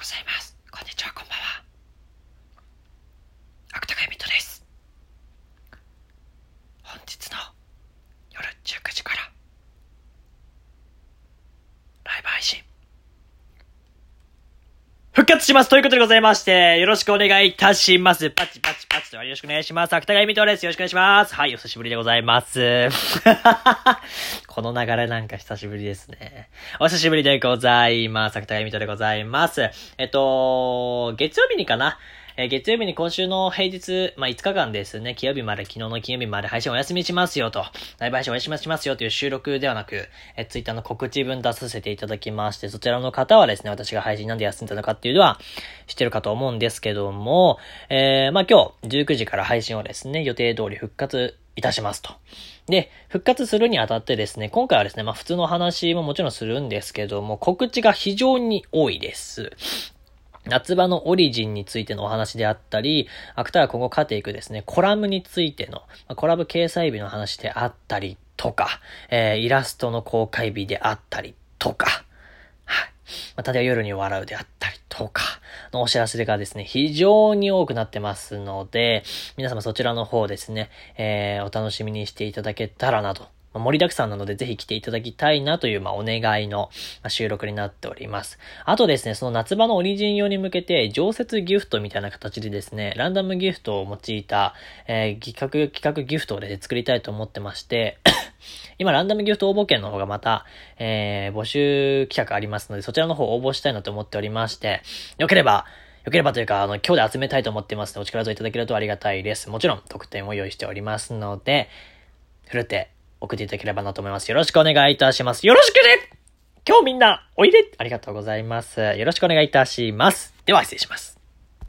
ございます。こんにちは、こんばんは。芥川ミトです。本日の夜19時から、ライブ配信、復活しますということでございまして、よろしくお願いいたします。パチパチパチとよろしくお願いします。芥川ミトです。よろしくお願いします。はい、お久しぶりでございます。この流れなんか久しぶりですね。お久しぶりでございます。芥川ミトでございます。えっと、月曜日にかな？え月曜日に今週の平日、まあ、5日間ですね、金曜日まで、昨日の金曜日まで配信お休みしますよと、ライブ配信お休みしますよという収録ではなく、えー、ツイッターの告知文出させていただきまして、そちらの方はですね、私が配信なんで休んだのかっていうのは、知ってるかと思うんですけども、えー、まあ、今日、19時から配信をですね、予定通り復活いたしますと。で、復活するにあたってですね、今回はですね、まあ、普通の話ももちろんするんですけども、告知が非常に多いです。夏場のオリジンについてのお話であったり、アクターが今後勝っていくですね、コラムについての、コラム掲載日の話であったりとか、えー、イラストの公開日であったりとか、はい。まあ、例えば夜に笑うであったりとか、のお知らせがですね、非常に多くなってますので、皆様そちらの方ですね、えー、お楽しみにしていただけたらなと盛りだくさんなのでぜひ来ていただきたいなという、まあ、お願いのま収録になっております。あとですね、その夏場のオリジン用に向けて、常設ギフトみたいな形でですね、ランダムギフトを用いた、えー企画、企画ギフトをですね、作りたいと思ってまして、今、ランダムギフト応募券の方がまた、えー募集企画ありますので、そちらの方応募したいなと思っておりまして、よければ、よければというか、あの、今日で集めたいと思ってますので、お力添えいただけるとありがたいです。もちろん、特典を用意しておりますので、ふるって送っていただければなと思います。よろしくお願いいたします。よろしくね今日みんな、おいでありがとうございます。よろしくお願いいたします。では、失礼します。